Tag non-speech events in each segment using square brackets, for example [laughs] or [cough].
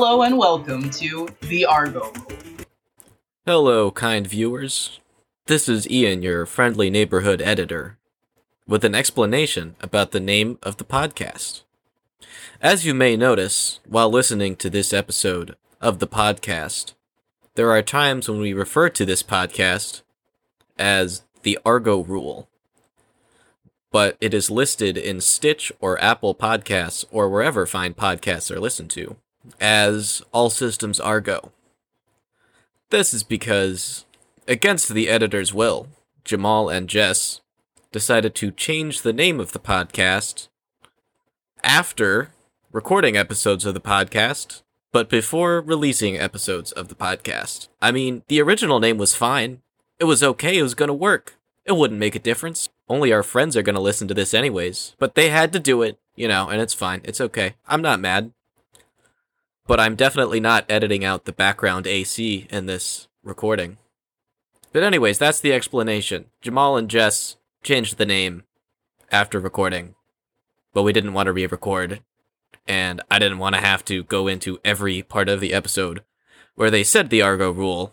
Hello and welcome to the Argo. Hello, kind viewers. This is Ian, your friendly neighborhood editor, with an explanation about the name of the podcast. As you may notice while listening to this episode of the podcast, there are times when we refer to this podcast as the Argo Rule. But it is listed in Stitcher Apple Podcasts or wherever fine podcasts are listened to as All Systems Argo. This is because, against the editor's will, Jamal and Jess decided to change the name of the podcast after recording episodes of the podcast, but before releasing episodes of the podcast. I mean, the original name was fine. It was okay, it was gonna work. It wouldn't make a difference. Only our friends are gonna listen to this anyways. But they had to do it, you know, and it's fine. It's okay. I'm not mad but I'm definitely not editing out the background AC in this recording. But anyways, that's the explanation. Jamal and Jess changed the name after recording, but we didn't want to re-record, and I didn't want to have to go into every part of the episode where they said the Argo rule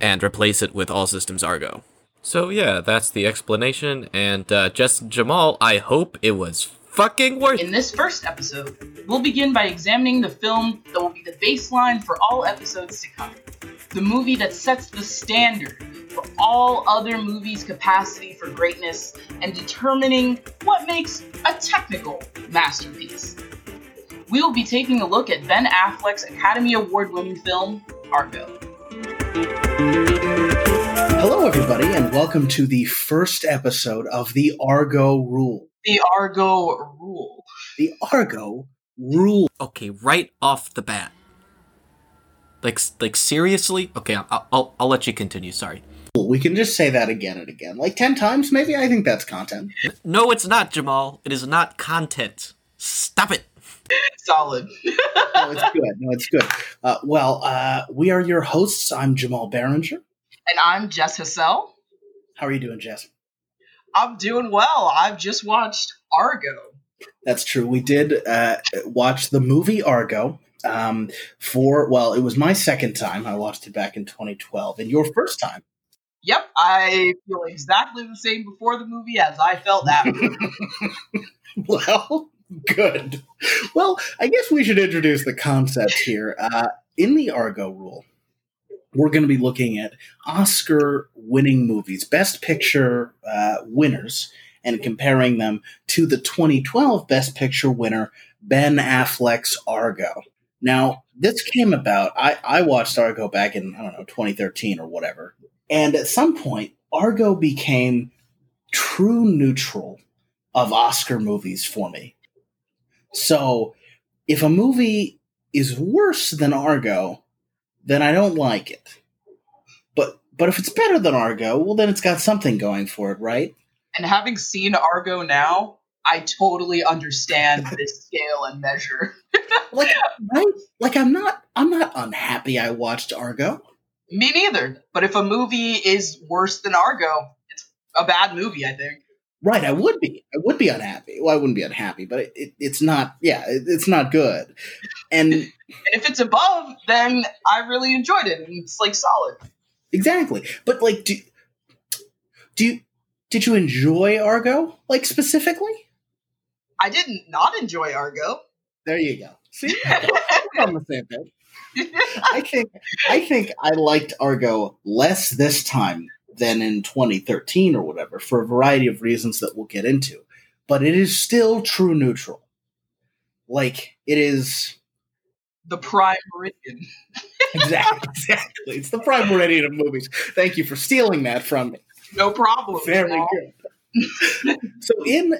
and replace it with All Systems Argo. So yeah, that's the explanation, and uh, Jess Jamal, I hope it was fucking worth In this first episode, we'll begin by examining the film that will be the baseline for all episodes to come. The movie that sets the standard for all other movies' capacity for greatness and determining what makes a technical masterpiece. We will be taking a look at Ben Affleck's Academy Award winning film, Argo. Hello, everybody, and welcome to the first episode of the Argo Rule. The Argo Rule. The Argo Rule. Okay, right off the bat. Like, like seriously? Okay, I'll, I'll, I'll let you continue. Sorry. We can just say that again and again, like ten times, maybe. I think that's content. No, it's not, Jamal. It is not content. Stop it. [laughs] Solid. No, it's good. No, it's good. Uh, well, uh, we are your hosts. I'm Jamal Barringer. And I'm Jess Hassel. How are you doing, Jess? I'm doing well. I've just watched Argo. That's true. We did uh, watch the movie Argo um, for, well, it was my second time. I watched it back in 2012, and your first time. Yep, I feel exactly the same before the movie as I felt that. [laughs] well, good. Well, I guess we should introduce the concept here. Uh, in the Argo rule, we're going to be looking at Oscar winning movies, Best Picture uh, winners, and comparing them to the 2012 Best Picture winner, Ben Affleck's Argo. Now, this came about, I, I watched Argo back in, I don't know, 2013 or whatever. And at some point, Argo became true neutral of Oscar movies for me. So if a movie is worse than Argo, then I don't like it. But but if it's better than Argo, well then it's got something going for it, right? and having seen Argo now, I totally understand this scale and measure. [laughs] Like right? Like I'm not I'm not unhappy I watched Argo. Me neither. But if a movie is worse than Argo, it's a bad movie, I think. Right, I would be. I would be unhappy. Well, I wouldn't be unhappy, but it, it, it's not. Yeah, it, it's not good. And And if it's above, then I really enjoyed it, and it's like solid. exactly. But like, do do you did you enjoy Argo? Like specifically? I didn't not enjoy Argo. There you go. See, [laughs] we're on the same page. I think I think I liked Argo less this time than in 2013 or whatever for a variety of reasons that we'll get into. But it is still true neutral. Like it is the prime meridian. [laughs] exactly, exactly. It's the prime meridian of movies. Thank you for stealing that from me. No problem. Very good. so in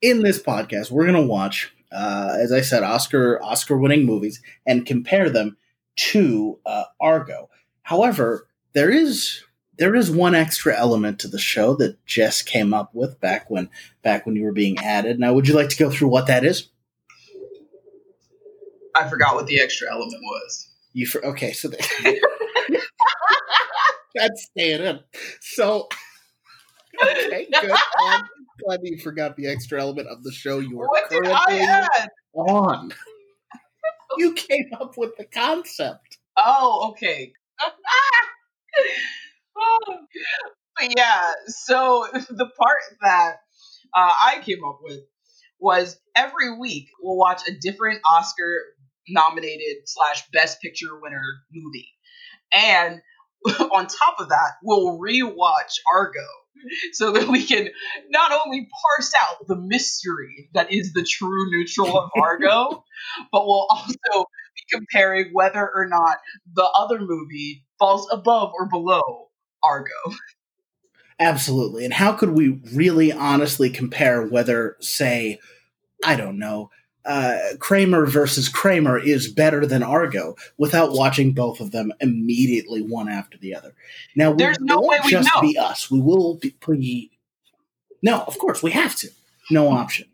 in this podcast, we're gonna watch, uh, as I said, Oscar Oscar winning movies and compare them to uh, Argo. However, there is there is one extra element to the show that Jess came up with back when back when you were being added. Now, would you like to go through what that is? I forgot what the extra element was. You for okay, so [laughs] [laughs] that's staying in. So okay, good. [laughs] Glad, glad you forgot the extra element of the show you were What did currently on. you came up with the concept. Oh, okay. [laughs] But yeah, so [laughs] the part that uh, I came up with was every week we'll watch a different Oscar nominated slash Best Picture winner movie, and [laughs] on top of that, we'll rewatch Argo so that we can not only parse out the mystery that is the true neutral of Argo, but we'll also be comparing whether or not the other movie falls above or below Argo. Absolutely. And how could we really honestly compare whether, say, I don't know, uh, Kramer versus Kramer is better than Argo without watching both of them immediately one after the other. Now, we There's no won't way we just know. be us. We will be. be no, of course, we have to. No option.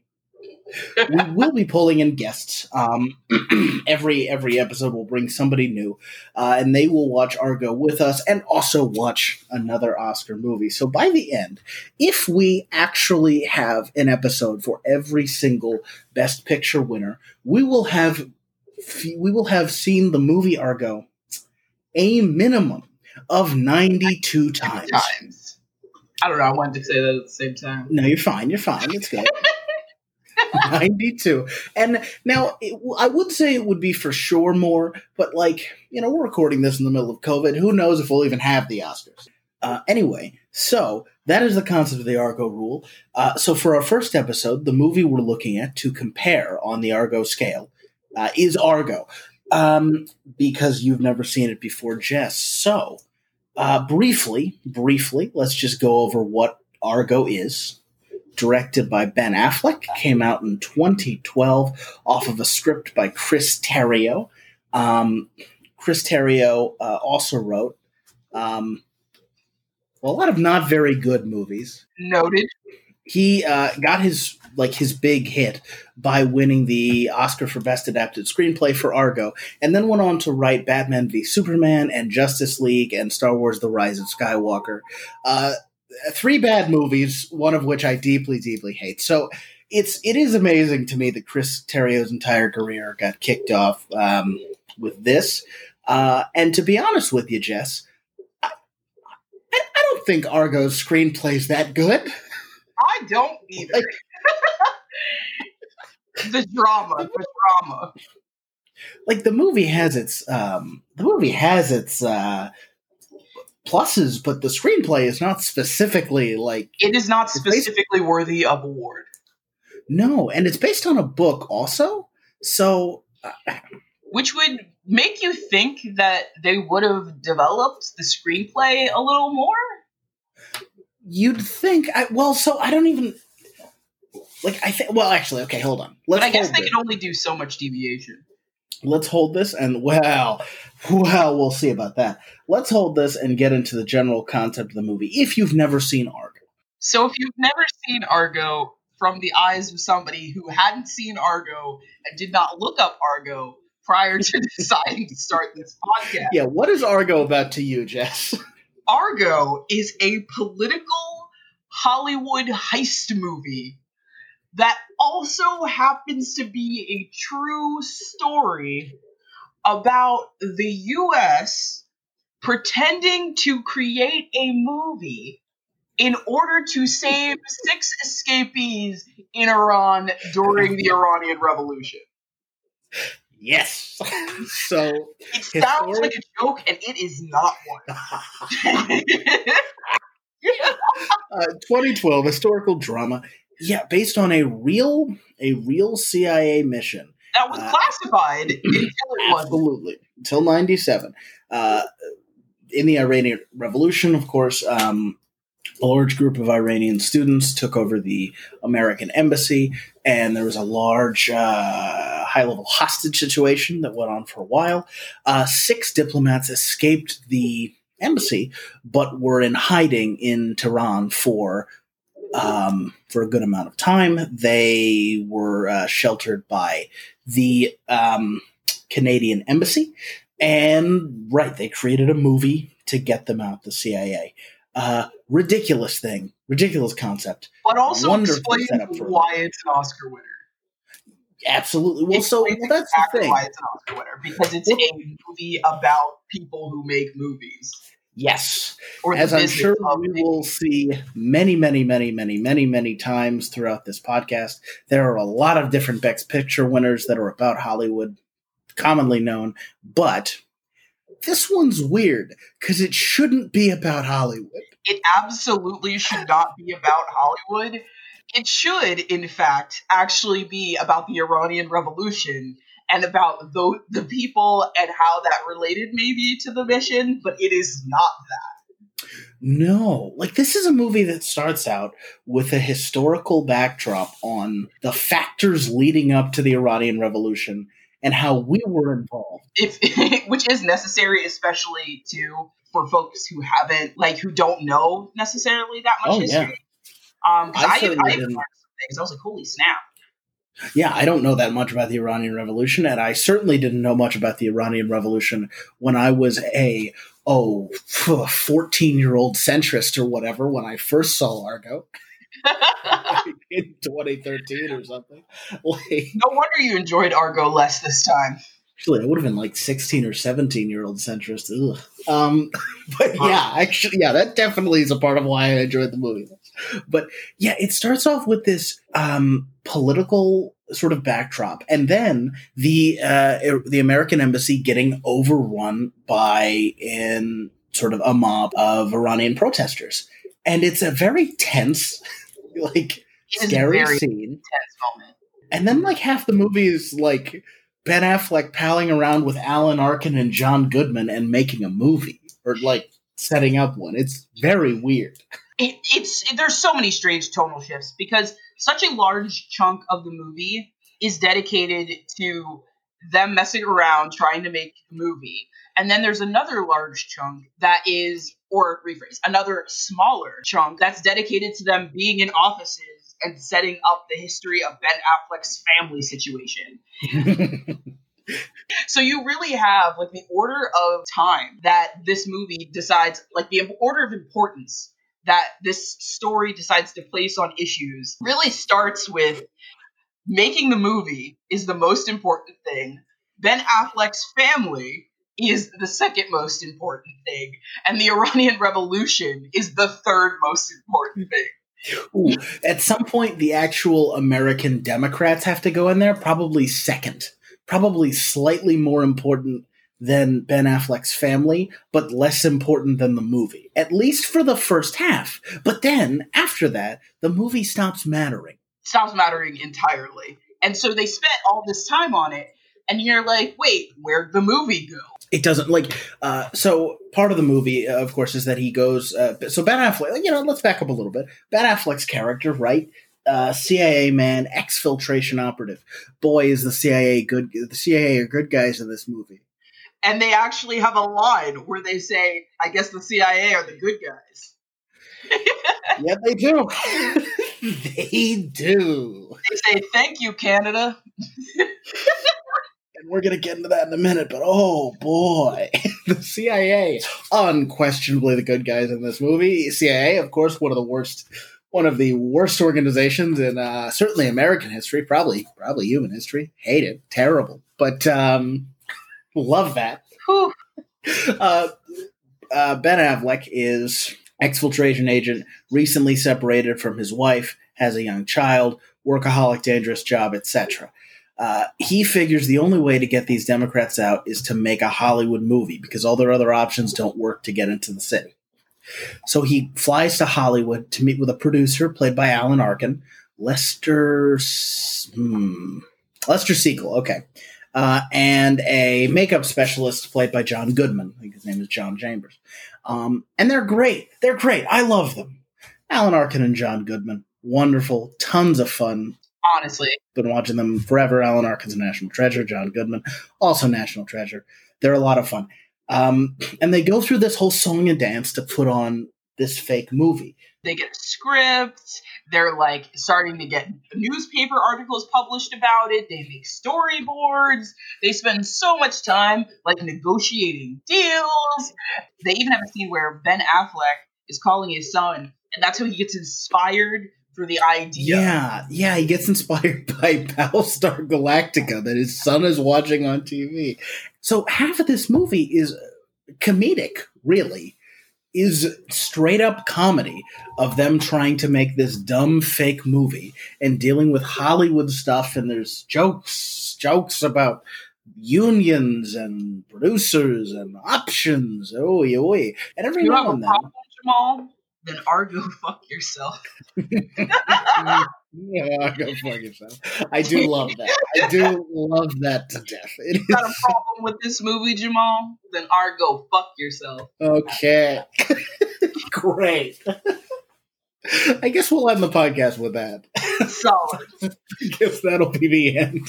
We will be pulling in guests. Um, [clears throat] every every episode will bring somebody new, uh, and they will watch Argo with us, and also watch another Oscar movie. So by the end, if we actually have an episode for every single Best Picture winner, we will have we will have seen the movie Argo a minimum of ninety two times. Times. I don't know. I wanted to say that at the same time. No, you're fine. You're fine. It's good. [laughs] [laughs] 92. And now it, I would say it would be for sure more, but like, you know, we're recording this in the middle of COVID. Who knows if we'll even have the Oscars? Uh, anyway, so that is the concept of the Argo rule. Uh, so for our first episode, the movie we're looking at to compare on the Argo scale uh, is Argo, um, because you've never seen it before, Jess. So, uh, briefly, briefly, let's just go over what Argo is directed by Ben Affleck, came out in 2012 off of a script by Chris Terrio. Um, Chris Terrio uh, also wrote um, well, a lot of not very good movies. Noted. He uh, got his like his big hit by winning the Oscar for Best Adapted Screenplay for Argo, and then went on to write Batman v Superman and Justice League and Star Wars: The Rise of Skywalker. Uh, three bad movies, one of which I deeply, deeply hate. So it's it is amazing to me that Chris Terrio's entire career got kicked off um, with this. Uh, and to be honest with you, Jess, I, I, I don't think Argo's screenplay's that good. I don't either. Like- [laughs] the drama, the drama. Like the movie has its um, the movie has its uh, pluses, but the screenplay is not specifically like It is not It's based- specifically worthy of award. no, and it's based on a book also. So uh, Which would make you think that they would have developed the screenplay a little more. You'd think, I, well, so I don't even like. I think. Well, actually, okay, hold on. Let's But I guess they this. can only do so much deviation. Let's hold this, and well, well, we'll see about that. Let's hold this and get into the general concept of the movie. If you've never seen Argo, So if you've never seen Argo from the eyes of somebody who hadn't seen Argo and did not look up Argo prior to [laughs] deciding to start this podcast, yeah, what is Argo about to you, Jess? Argo is a political Hollywood heist movie that also happens to be a true story about the US pretending to create a movie in order to save [laughs] six escapees in Iran during the Iranian Revolution. yes. [laughs] so, It sounds Historic- like a joke, and it is not one. [laughs] uh, 2012 historical drama. Yeah, based on a real a real CIA mission. that was Uh, classified until it wasn't. Absolutely. Until 97. Uh, in the Iranian Revolution, of course, um, a large group of Iranian students took over the American embassy, and there was a large, uh, high level hostage situation that went on for a while. Uh, six diplomats escaped the embassy, but were in hiding in Tehran for. Um, for a good amount of time, they were uh, sheltered by the um, Canadian embassy, and right, they created a movie to get them out. The CIA, uh, ridiculous thing, ridiculous concept. But also explain why it's an Oscar winner. Absolutely. Well, so well, that's exactly the thing. why it's an Oscar winner because it's a movie about people who make movies Yes. As I'm sure we will see many, many, many, many, many, many times throughout this podcast, there are a lot of different Best Picture winners that are about Hollywood, commonly known, but this one's weird because it shouldn't be about Hollywood. it absolutely should not be about Hollywood. It should, in fact, actually be about the Iranian Revolution and about the, the people and how that related maybe to the mission, but it is not that. No, like this is a movie that starts out with a historical backdrop on the factors leading up to the Iranian Revolution and how we were involved. If [laughs] which is necessary, especially to for folks who haven't like who don't know necessarily that much Oh, yeah. history. Um, 'cause I I, I, didn't. learned some things. I was like, holy snap. Yeah, I don't know that much about the Iranian Revolution, and I certainly didn't know much about the Iranian Revolution when I was a oh 14 year old centrist or whatever when I first saw Argo in [laughs] 2013 or something. Like, no wonder you enjoyed Argo less this time. actually, I would have been like 16 or 17 year old centrist. Um, [laughs] but yeah, actually, yeah, that definitely is a part of why I enjoyed the movie. But yeah, it starts off with this um, political sort of backdrop, and then the uh, the American embassy getting overrun by in sort of a mob of Iranian protesters, and it's a very tense, [laughs] like It is a scary scene. intense moment. And then like half the movie is like Ben Affleck palling around with Alan Arkin and John Goodman and making a movie or like setting up one. It's very weird. [laughs] it, it's there's so many strange tonal shifts because such a large chunk of the movie is dedicated to them messing around trying to make the movie. And then there's another large chunk that is or rephrase another smaller chunk that's dedicated to them being in offices and setting up the history of ben affleck's family situation. [laughs] So you really have like the order of time that this movie decides, like the order of importance that this story decides to place on issues really starts with making the movie is the most important thing. Ben Affleck's family is the second most important thing, and the Iranian Revolution is the third most important thing. Ooh, at some point, the actual American Democrats have to go in there, probably second, probably slightly more important than Ben Affleck's family, but less important than the movie, at least for the first half. But then, after that, the movie stops mattering. stops mattering entirely. And so they spent all this time on it, and you're like, wait, where'd the movie go? It doesn't like uh, so. Part of the movie, uh, of course, is that he goes. Uh, so Ben Affleck, you know, let's back up a little bit. Ben Affleck's character, right? Uh, CIA man, exfiltration operative. Boy, is the CIA good. The CIA are good guys in this movie. And they actually have a line where they say, I guess the CIA are the good guys. [laughs] yeah, they do. [laughs] they do. They say, thank you, Canada. [laughs] And we're gonna get into that in a minute, but oh boy, the CIA unquestionably the good guys in this movie. CIA, of course, one of the worst, one of the worst organizations in uh, certainly American history, probably probably human history. Hate it, terrible, but um, love that. Uh, uh, ben Affleck is exfiltration agent, recently separated from his wife, has a young child, workaholic, dangerous job, etc. Uh, he figures the only way to get these Democrats out is to make a Hollywood movie because all their other options don't work to get into the city. So he flies to Hollywood to meet with a producer played by Alan Arkin, Lester, hmm, Lester Siegel, okay, uh, and a makeup specialist played by John Goodman. I think his name is John Chambers. Um, and they're great. They're great. I love them. Alan Arkin and John Goodman, wonderful, tons of fun Honestly. been watching them forever. Alan Arkin's a national treasure. John Goodman, also national treasure. They're a lot of fun. Um, and they go through this whole song and dance to put on this fake movie. They get a script. They're like starting to get newspaper articles published about it. They make storyboards. They spend so much time like negotiating deals. They even have a scene where Ben Affleck is calling his son, and that's how he gets inspired for the idea. Yeah, yeah, he gets inspired [laughs] by Battlestar Galactica that his son is watching on TV. So half of this movie is comedic, really. Is straight up comedy of them trying to make this dumb fake movie and dealing with Hollywood stuff and there's jokes jokes about unions and producers and options. Oh, oi. And every You now and then Jamal? Then Argo, [laughs] fuck yourself. [laughs] Yeah, [laughs] go fuck yourself. [laughs] I do love that. I do love that to death. It You got a problem with this movie, Jamal? Then Argo, fuck yourself. okay. [laughs] Great. I guess we'll end the podcast with that. Solid. I guess that'll be the end.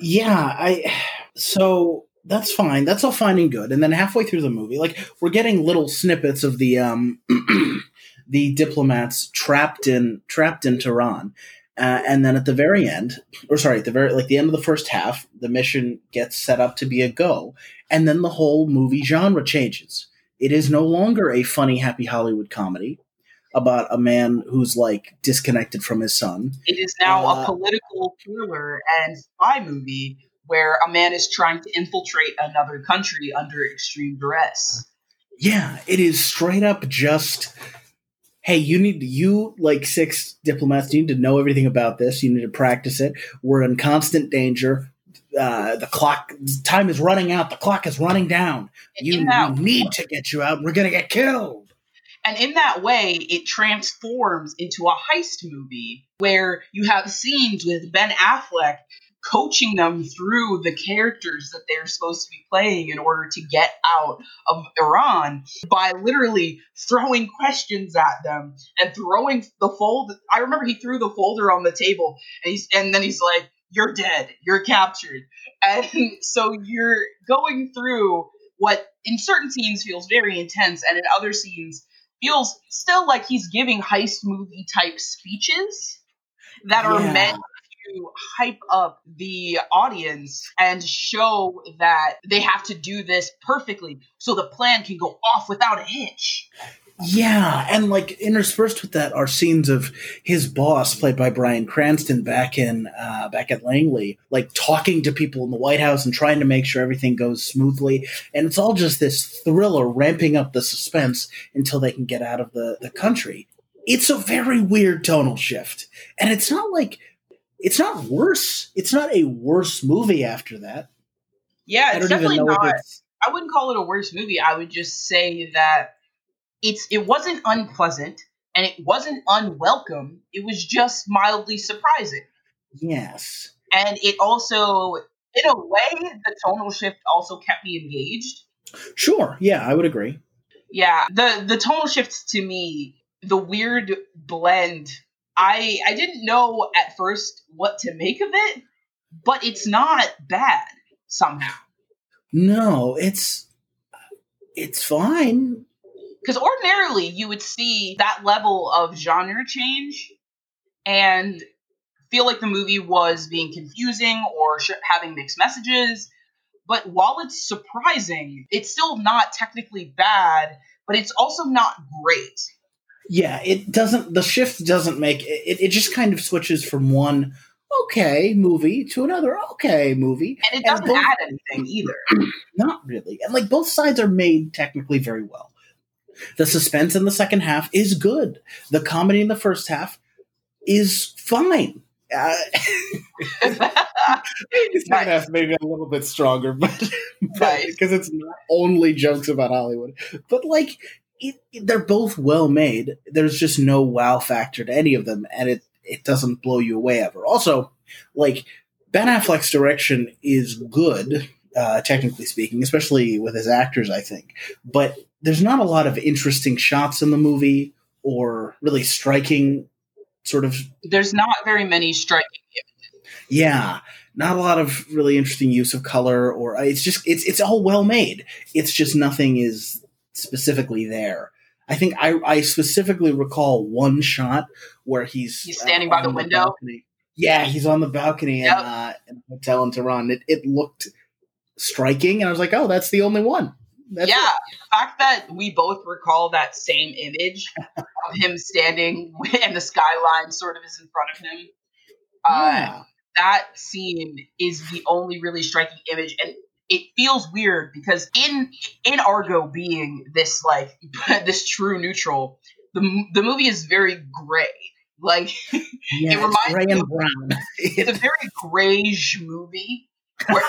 yeah, I. So that's fine. That's all fine and good. And then halfway through the movie, like we're getting little snippets of the um, [clears throat] the diplomats trapped in trapped in Tehran. Uh, and then at the very end, or sorry, at the very like the end of the first half, the mission gets set up to be a go, and then the whole movie genre changes. It is no longer a funny, happy Hollywood comedy about a man who's like disconnected from his son. It is now Uh, a political thriller and spy movie where a man is trying to infiltrate another country under extreme duress. Yeah, it is straight up just hey, you need you like six diplomats, you need to know everything about this. You need to practice it. We're in constant danger. Uh, the clock time is running out. The clock is running down. You we need to get you out. We're gonna get killed. And in that way, it transforms into a heist movie where you have scenes with Ben Affleck coaching them through the characters that they're supposed to be playing in order to get out of Iran by literally throwing questions at them and throwing the folder. I remember he threw the folder on the table and he's and then he's like, "You're dead. You're captured." [laughs] And so you're going through what in certain scenes feels very intense and in other scenes feels still like he's giving heist movie type speeches that are Yeah. meant to hype up the audience and show that they have to do this perfectly so the plan can go off without a hitch. Yeah, and like interspersed with that are scenes of his boss, played by Bryan Cranston, back in uh, back at Langley, like talking to people in the White House and trying to make sure everything goes smoothly. And it's all just this thriller, ramping up the suspense until they can get out of the, the country. It's a very weird tonal shift, and it's not like it's not worse. It's not a worse movie after that. Yeah, I it's definitely know not. it's I wouldn't call it a worse movie. I would just say that it's it wasn't unpleasant and it wasn't unwelcome. It was just mildly surprising. yes. And it also in a way the tonal shift also kept me engaged. Sure, yeah, I would agree. Yeah, the the tonal shift to me, the weird blend. I I didn't know at first what to make of it, but it's not bad somehow. No, it's it's fine. Because ordinarily you would see that level of genre change and feel like the movie was being confusing or sh- having mixed messages. But while it's surprising, it's still not technically bad, but it's also not great. Yeah, it doesn't. The shift doesn't make it. It just kind of switches from one okay movie to another okay movie. And it doesn't both- add anything either. [clears throat] Not really, and like both sides are made technically very well. The suspense in the second half is good. The comedy in the first half is fine. Uh, the [laughs] [laughs] second half maybe a little bit stronger, [laughs] but Right. because it's not only jokes about Hollywood, but like it, it- they're both well made. There's just no wow factor to any of them, and it it doesn't blow you away ever. Also, like Ben Affleck's direction is good, uh, technically speaking, especially with his actors. I think, but there's not a lot of interesting shots in the movie or really striking sort of There's not very many striking. yeah, not a lot of really interesting use of color, or uh, it's just it's it's all well made. It's just nothing is specifically there. I think I, I specifically recall one shot where he's He's standing by the window? balcony. Yeah, he's on the balcony in, Yep. uh, in a hotel in Tehran. It, it looked striking, and I was like, oh, that's the only one. That's yeah, it. the fact that we both recall that same image of him standing [laughs] and the skyline sort of is in front of him. Uh, Yeah. that scene is the only really striking image and it feels weird because in in argo being this like [laughs] this true neutral the, the movie is very gray. Like [laughs] Yeah, it's reminds gray me and of- brown. [laughs] it's a very grayish movie where,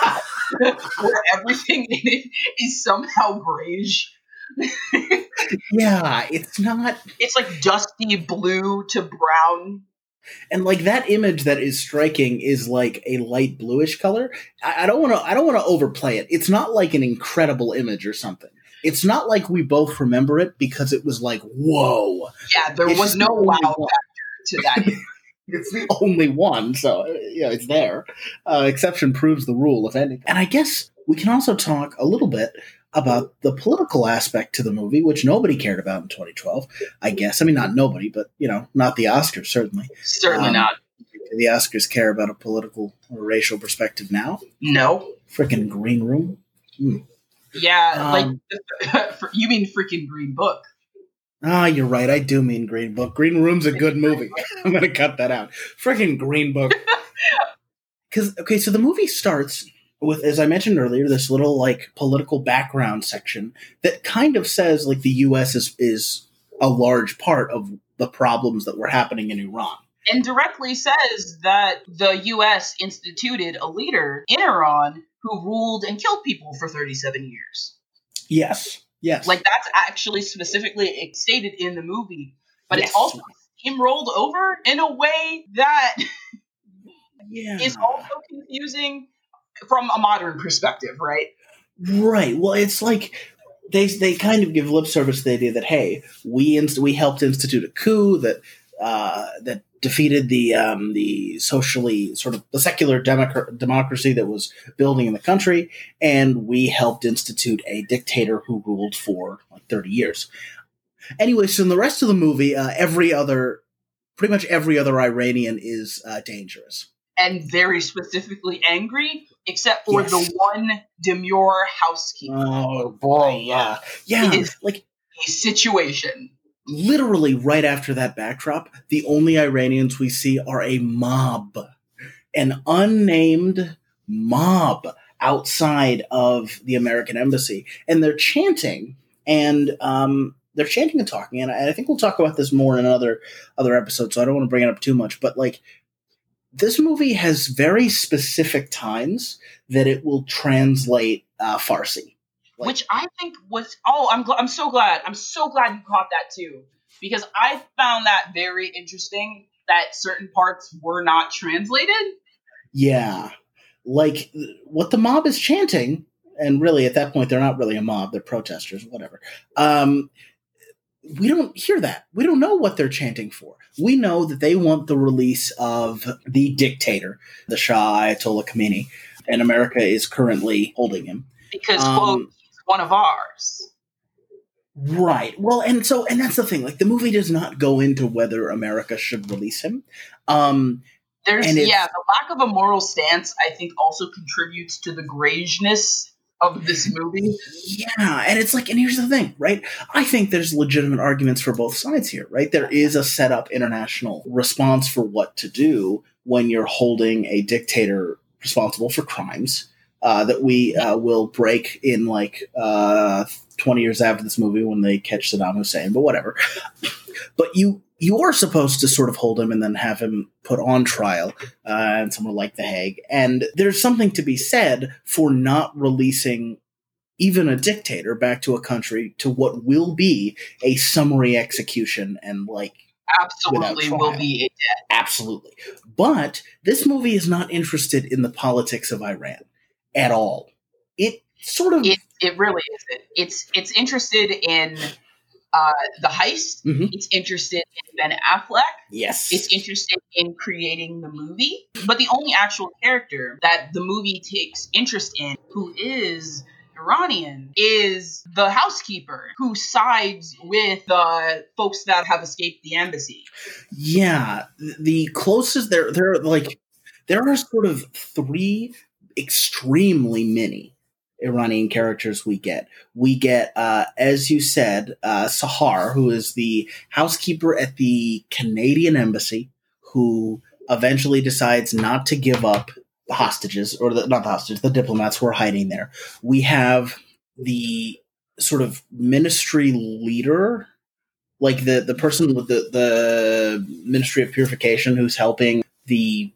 where everything in it is somehow grayish. Yeah, it's not it's like dusty blue to brown and like that image that is striking is like a light bluish color. I, don't want to. I don't want to overplay it. It's not like an incredible image or something. It's not like we both remember it because it was like, whoa, yeah there It's was no wow factor to that [laughs] it's the only one. So uh, yeah, it's there. Uh, exception proves the rule, if anything. And I guess we can also talk a little bit about the political aspect to the movie, which nobody cared about in 2012. I guess. I mean, not nobody, but you know, not the Oscars certainly. certainly Um, not Do the Oscars care about a political or racial perspective now? no Freaking green room. Yeah, Um, like [laughs] you mean freaking Green Book? Ah, you're right. I do mean Green Book. Green Room's a good movie. [laughs] I'm gonna cut that out. Freaking Green Book. [laughs] Because okay, so the movie starts with, as I mentioned earlier, this little like political background section that kind of says like the U.S. is is a large part of the problems that were happening in Iran. And directly says that the U.S. instituted a leader in Iran who ruled and killed people for 37 years. Yes. Yes. Like that's actually specifically stated in the movie, but Yes. it's also steamrolled over in a way that yeah. is also confusing from a modern perspective, right? Right. Well, it's like they they kind of give lip service to the idea that hey, we inst- we helped institute a coup that uh, that defeated the um, the socially sort of the secular democ- democracy that was building in the country, and we helped institute a dictator who ruled for like thirty years. Anyway, so in the rest of the movie, uh, every other, pretty much every other Iranian is uh, dangerous. And very specifically angry, except for Yes. the one demure housekeeper. Oh boy, yeah, yeah, It is- like A situation. literally right after that backdrop, the only Iranians we see are a mob, an unnamed mob outside of the American embassy, and they're chanting and um, they're chanting and talking. And I, I think we'll talk about this more in another other episode, so I don't want to bring it up too much. But like, this movie has very specific times that it will translate uh, Farsi. Like- which I think was oh I'm gl- I'm so glad I'm so glad you caught that too because I found that very interesting that certain parts were not translated. Yeah. Like what the mob is chanting, and really at that point they're not really a mob, they're protesters, whatever. Um we don't hear that. We don't know what they're chanting for. We know that they want the release of the dictator, the Shah Ayatollah Khomeini, and America is currently holding him. Because Um, quote he's one of ours. Right. Well, and so and that's the thing. Like the movie does not go into whether America should release him. Um There's yeah the lack of a moral stance I think also contributes to the grayish of this movie. Yeah, and it's like, and here's the thing, right? I think there's legitimate arguments for both sides here, right? There is a set up international response for what to do when you're holding a dictator responsible for crimes uh, that we uh, will break in like uh, 20 years after this movie when they catch Saddam Hussein, but whatever. But you you are supposed to sort of hold him and then have him put on trial uh, in somewhere like The Hague. And there's something to be said for not releasing even a dictator back to a country to what will be a summary execution and like Absolutely will be a death. absolutely. But this movie is not interested in the politics of Iran at all. It sort of it it really isn't. It's it's interested in uh, the heist. Mhm. It's interested in Ben Affleck. yes. It's interested in creating the movie. But the only actual character that the movie takes interest in, who is Iranian, is the housekeeper who sides with the folks that have escaped the embassy. Yeah, the closest there there are like there are sort of three extremely many Iranian characters we get. We get, uh, as you said, uh, Sahar, who is the housekeeper at the Canadian embassy, who eventually decides not to give up the hostages, or the, not the hostages, the diplomats who are hiding there. We have the sort of ministry leader, like the, the person with the, the Ministry of Purification who's helping the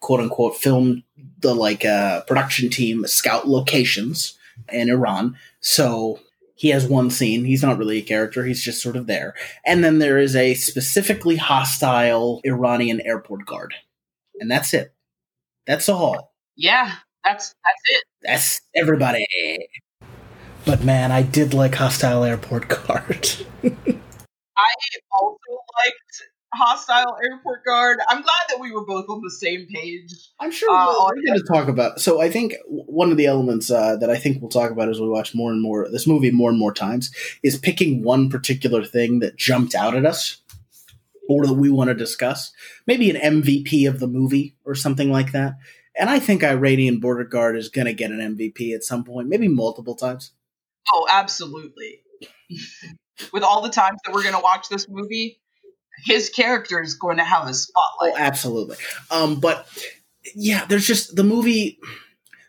quote unquote film the like uh, production team scout locations in Iran. So he has one scene. He's not really a character. He's just sort of there. And then there is a specifically hostile Iranian airport guard, and that's it. That's all. Yeah, that's that's it. That's everybody. But man, I did like hostile airport [laughs] guard. I also liked hostile airport guard. I'm glad that we were both on the same page. I'm sure Uh, we're, we're going to talk about. So I think one of the elements uh, that I think we'll talk about as we watch more and more this movie more and more times is picking one particular thing that jumped out at us or that we want to discuss. Maybe an MVP of the movie or something like that. And I think Iranian border guard is going to get an MVP at some point, maybe multiple times. Oh, absolutely. [laughs] With all the times that we're going to watch this movie, his character is going to have a Oh, spotlight. absolutely. Um, but yeah, there's just the movie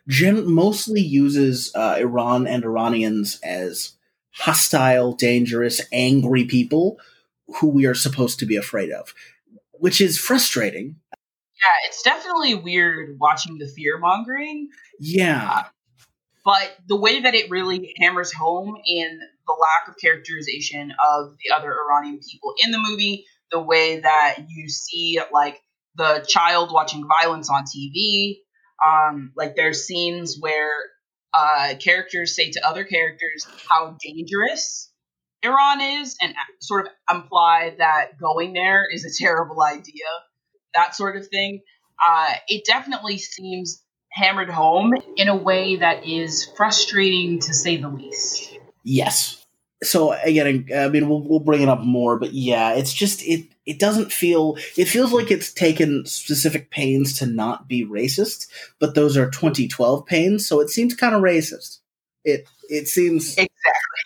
gen- mostly uses uh, Iran and Iranians as hostile, dangerous, angry people who we are supposed to be afraid of, which is frustrating. yeah, it's definitely weird watching the fear mongering, Yeah, but the way that it really hammers home in the lack of characterization of the other Iranian people in the movie, the way that you see like the child watching violence on TV, um, like there's scenes where uh, characters say to other characters how dangerous Iran is, and sort of imply that going there is a [laughs] terrible idea, that sort of thing. Uh, it definitely seems hammered home in a way that is frustrating to say the least. yes. So again, I mean, we'll, we'll bring it up more, but yeah, it's just it. It doesn't feel. It feels like it's taken specific pains to not be racist, but those are 2012 pains, so it seems kind of racist. It it seems Exactly.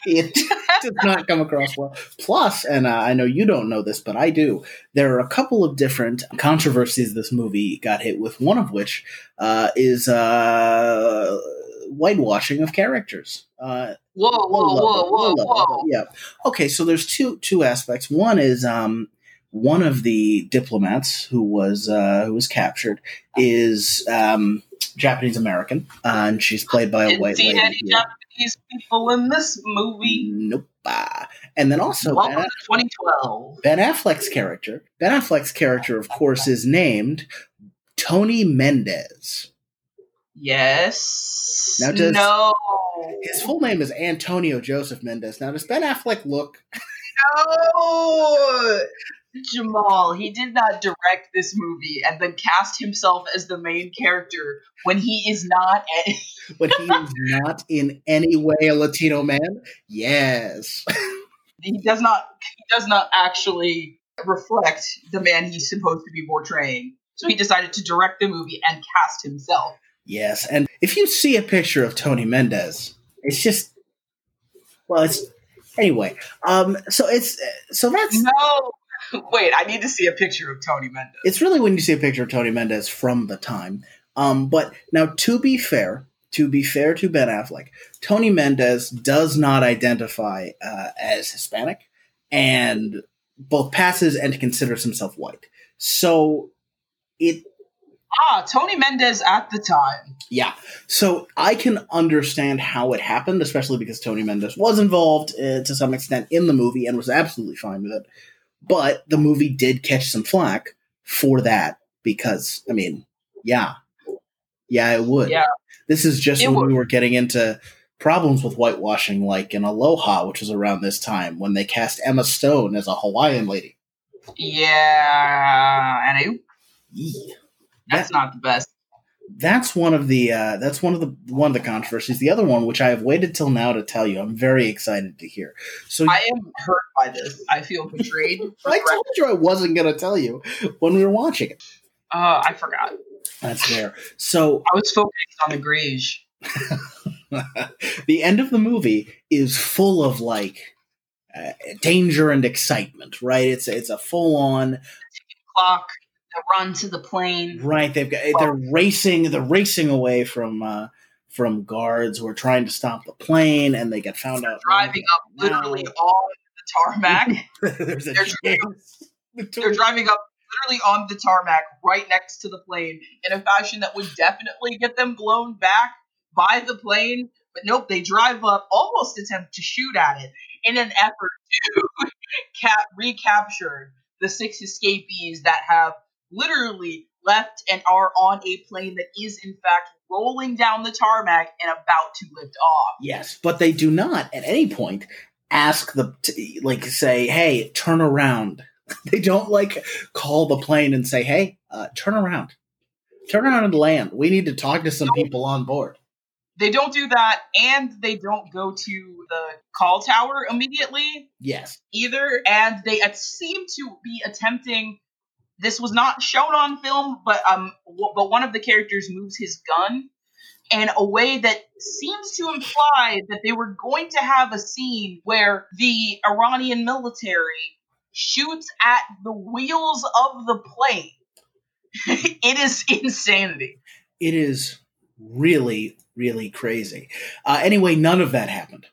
it [laughs] does not come across well. Plus, and uh, I know you don't know this, but I do. There are a couple of different controversies this movie got hit with. One of which uh, is uh, whitewashing of characters. Uh, Whoa, whoa, low whoa, level, whoa, whoa. Yeah. Okay. So there's two two aspects. One is um, one of the diplomats who was uh, who was captured is um, Japanese American, uh, and she's played by a Didn't white see lady. any. Japanese people in this movie. Nope. Ah. And then also Welcome Ben, 2012. Ben Affleck's character. Ben Affleck's character, of course, is named Tony Mendez. Yes. Now does- no. His full name is Antonio Joseph Mendez. Now, does Ben Affleck look? No. Jamal, he did not direct this movie and then cast himself as the main character when he is not. A- [laughs] But he is not in any way a Latino man. Yes. he does not. He does not actually reflect the man he's supposed to be portraying. So he decided to direct the movie and cast himself. Yes, and if you see a picture of Tony Mendez, it's just well, it's anyway. Um, so it's so that's No. [laughs] Wait, I need to see a picture of Tony Mendez. it's really when you see a picture of Tony Mendez from the time. Um, but now to be fair, to be fair to Ben Affleck, Tony Mendez does not identify uh, as Hispanic, and both passes and considers himself white. So it Ah, Tony Mendez at the time. Yeah. So I can understand how it happened, especially because Tony Mendez was involved uh, to some extent in the movie and was absolutely fine with it. But the movie did catch some flack for that because, I mean, yeah. Yeah, it would. Yeah. This is just It when would. we were getting into problems with whitewashing, like in Aloha, which was around this time when they cast Emma Stone as a Hawaiian lady. Yeah, and I, Yee. That's not the best. that's one of the uh, that's one of the one of the controversies. The other one, which I have waited till now to tell you, I'm very excited to hear. So I am hurt by this. I feel betrayed. [laughs] I told you I wasn't going to tell you when we were watching it. Uh, I forgot. That's fair. So I was focused on the Grage. [laughs] the end of the movie is full of like uh, danger and excitement, right? It's it's a full on Clock run to the plane. right. They've got they're racing. They're racing away from uh, from guards who are trying to stop the plane, and they get found out driving up literally on the tarmac. [laughs] There's a They're chance. [laughs] They're driving up literally on the tarmac right next to the plane in a fashion that would definitely get them blown back by the plane. But nope, they drive up, almost attempt to shoot at it in an effort to [laughs] cap- recapture the six escapees that have literally left and are on a plane that is in fact rolling down the tarmac and about to lift off. Yes, but they do not at any point ask the t- like say, "Hey, turn around." [laughs] They don't like call the plane and say, "Hey, uh, turn around, turn around and land. We need to talk to some people on board." They don't do that, and they don't go to the call tower immediately. Yes, either, and they seem to be attempting. This was not shown on film, but um, w- but one of the characters moves his gun in a way that seems to imply that they were going to have a scene where the Iranian military shoots at the wheels of the plane. [laughs] it is insanity. it is really, really crazy. Uh, anyway, none of that happened.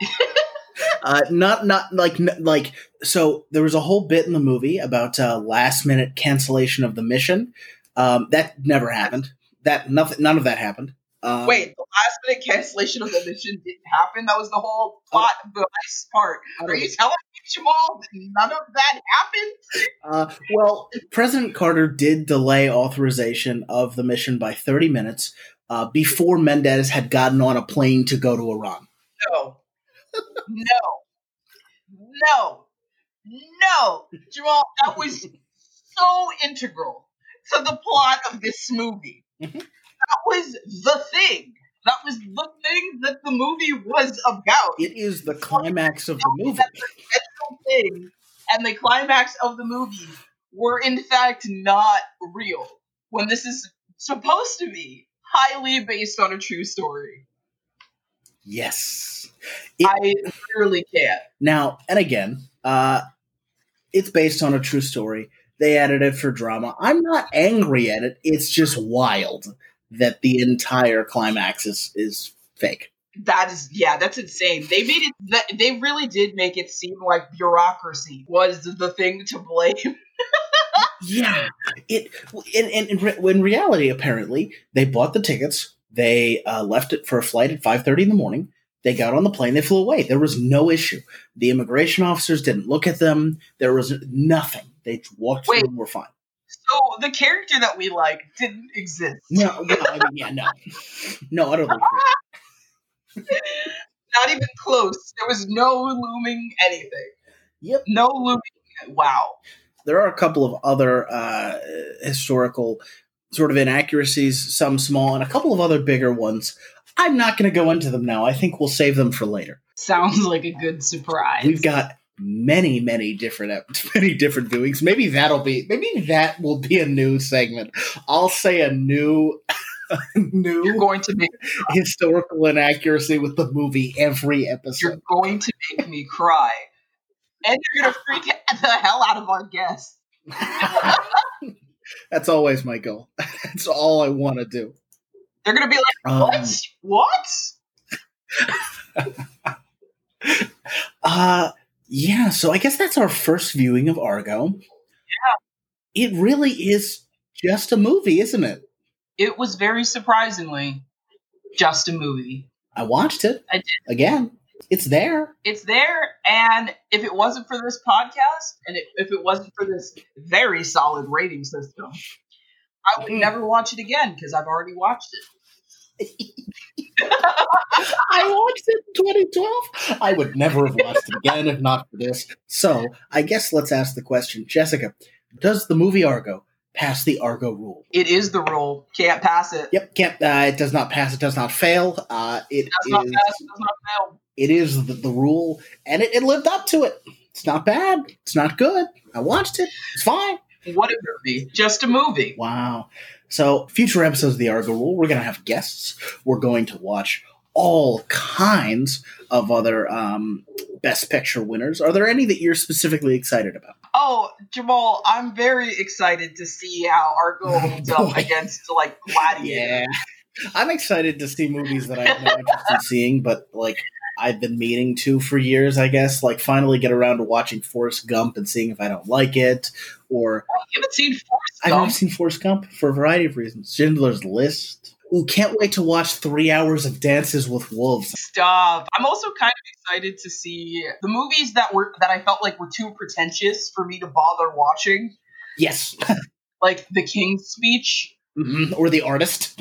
[laughs] uh, not, not like, like. So there was a whole bit in the movie about uh, last minute cancellation of the mission. Um, that never happened. That nothing, none of that happened. Um, Wait, the last minute cancellation of the mission didn't happen. That was the whole plot device part. I Are you telling me, Jamal, that none of that happened? Uh, well, President Carter did delay authorization of the mission by 30 minutes uh, before Mendez had gotten on a plane to go to Iran. No. no. No. No. Jamal, that was so integral to the plot of this movie. Mhm. That was the thing. That was the thing that the movie was about. It is the climax of the movie. That the thing and the climax of the movie were in fact not real. When this is supposed to be highly based on a true story. Yes. It- I literally can't. Now, and again, uh, it's based on a true story. They added it for drama. I'm not angry at it. It's just wild that the entire climax is, is fake. That is, yeah, that's insane. They made it. They really did make it seem like bureaucracy was the thing to blame. [laughs] Yeah, it in, in, in, re- in reality, apparently, they bought the tickets. They uh, left it for a flight at five thirty in the morning. They got on the plane. They flew away. There was no issue. The immigration officers didn't look at them. There was nothing. They walked Wait. through and were fine. So the character that we like didn't exist. No, no, I mean, yeah, no, no, I don't think. so. [laughs] Not even close. There was no looming anything. Yep. No looming. Wow. There are a couple of other uh, historical sort of inaccuracies, some small, and a couple of other bigger ones. I'm not going to go into them now. I think we'll save them for later. Sounds like a good surprise. We've got many, many different, [laughs] many different viewings. Maybe that'll be, maybe that will be a new segment. I'll say a new, [laughs] new You're going to make. historical inaccuracy with the movie every episode You're going to make me cry, and you're gonna freak [laughs] the hell out of our guests. That's always my goal. That's all I want to do. They're gonna be like, Um, "What? What?" [laughs] Uh yeah, so I guess that's our first viewing of Argo. Yeah. It really is just a movie, isn't it? It was very surprisingly just a movie. I watched it. I did. Again, it's there. It's there, and if it wasn't for this podcast, and it, if it wasn't for this very solid rating system, I would Mhm. never watch it again because I've already watched it. I watched it in 2012. I would never have watched it again if not for this. So, I guess let's ask the question. Jessica, does the movie Argo pass the Argo rule? It is the rule. Can't pass it. Yep, can't uh, it does not pass, it does not fail. Uh it Does not is- pass. Does not fail. it is the, the rule and it, it lived up to it it's not bad it's not good i watched it it's fine What a movie. Just a movie. Wow. So, future episodes of the Argo Rule, we're going to have guests. We're going to watch all kinds of other um, Best Picture winners. Are there any that you're specifically excited about? Oh, Jamal, I'm very excited to see how Argo [laughs] holds up against like Gladiator. I'm excited to see movies that I have no interest in seeing, but like I've been meaning to for years, I guess. Like finally get around to watching Forrest Gump and seeing if I don't like it. Or Oh, you haven't seen Forrest I've never seen Forrest Gump for a variety of reasons. Schindler's List. Ooh, can't wait to watch three hours of Dances with Wolves. Stop. I'm also kind of excited to see the movies that were that I felt like were too pretentious for me to bother watching, Yes. [laughs] like The King's Speech. Mhm. Or The Artist.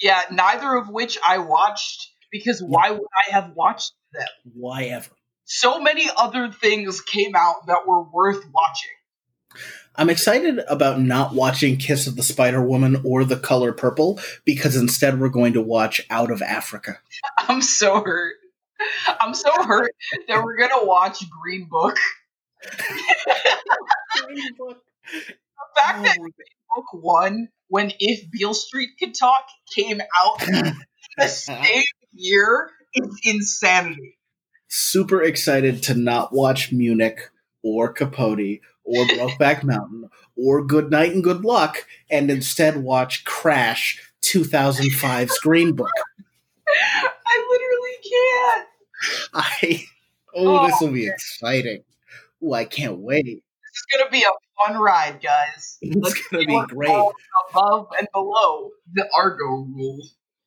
Yeah, neither of which I watched because why would I have watched them? Why ever? So many other things came out that were worth watching. I'm excited about not watching Kiss of the Spider Woman or The Color Purple because instead we're going to watch Out of Africa. [laughs] I'm so hurt. I'm so hurt that we're gonna watch Green Book. The fact that oh. Green Book won, when If Beale Street Could Talk, came out [laughs] the same year is insanity. Super excited to not watch Munich or Capote or Brokeback Mountain or Good Night and Good Luck and instead watch Crash 2005's Green Book. I literally can't. I oh, this will be exciting. Oh, I can't wait. This is gonna be a fun ride, guys. [laughs] It's Let's gonna be great. Above and below the Argo rule.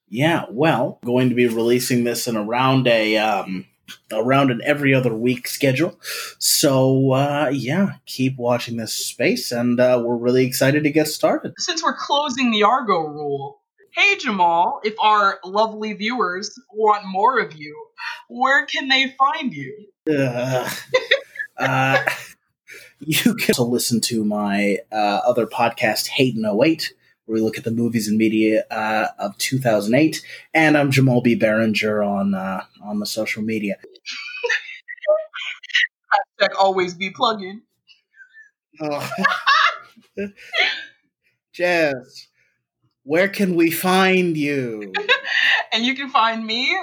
Yeah, well, going to be releasing this in around a um around an every other week schedule. So uh yeah, keep watching this space and uh we're really excited to get started. Since we're closing the Argo rule, hey Jamal, if our lovely viewers want more of you, where can they find you? [laughs] Uh, uh [laughs] you can also listen to my uh, other podcast Hate in 08 where we look at the movies and media uh, of 2008 and I'm Jamal B Berenger on uh, on the social media. Hashtag always be plugging. Oh. [laughs] Jess, where can we find you? [laughs] And you can find me,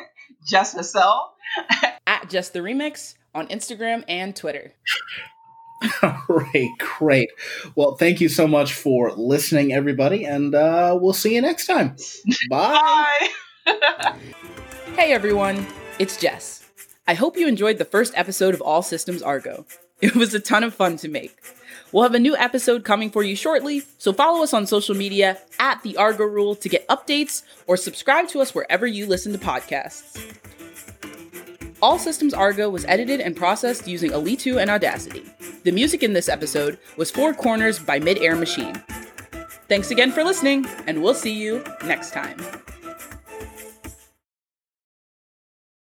Jess Hassel. [laughs] at Just the Remix on Instagram and Twitter. [laughs] All right, great. Well, thank you so much for listening, everybody, and uh, we'll see you next time. [laughs] Bye. Bye. [laughs] Hey everyone, it's Jess. I hope you enjoyed the first episode of All Systems Argo. It was a ton of fun to make. We'll have a new episode coming for you shortly, so follow us on social media at the Argo Rule to get updates or subscribe to us wherever you listen to podcasts. All Systems Argo was edited and processed using Alitu and Audacity. The music in this episode was Four Corners by Midair Machine. Thanks again for listening, and we'll see you next time.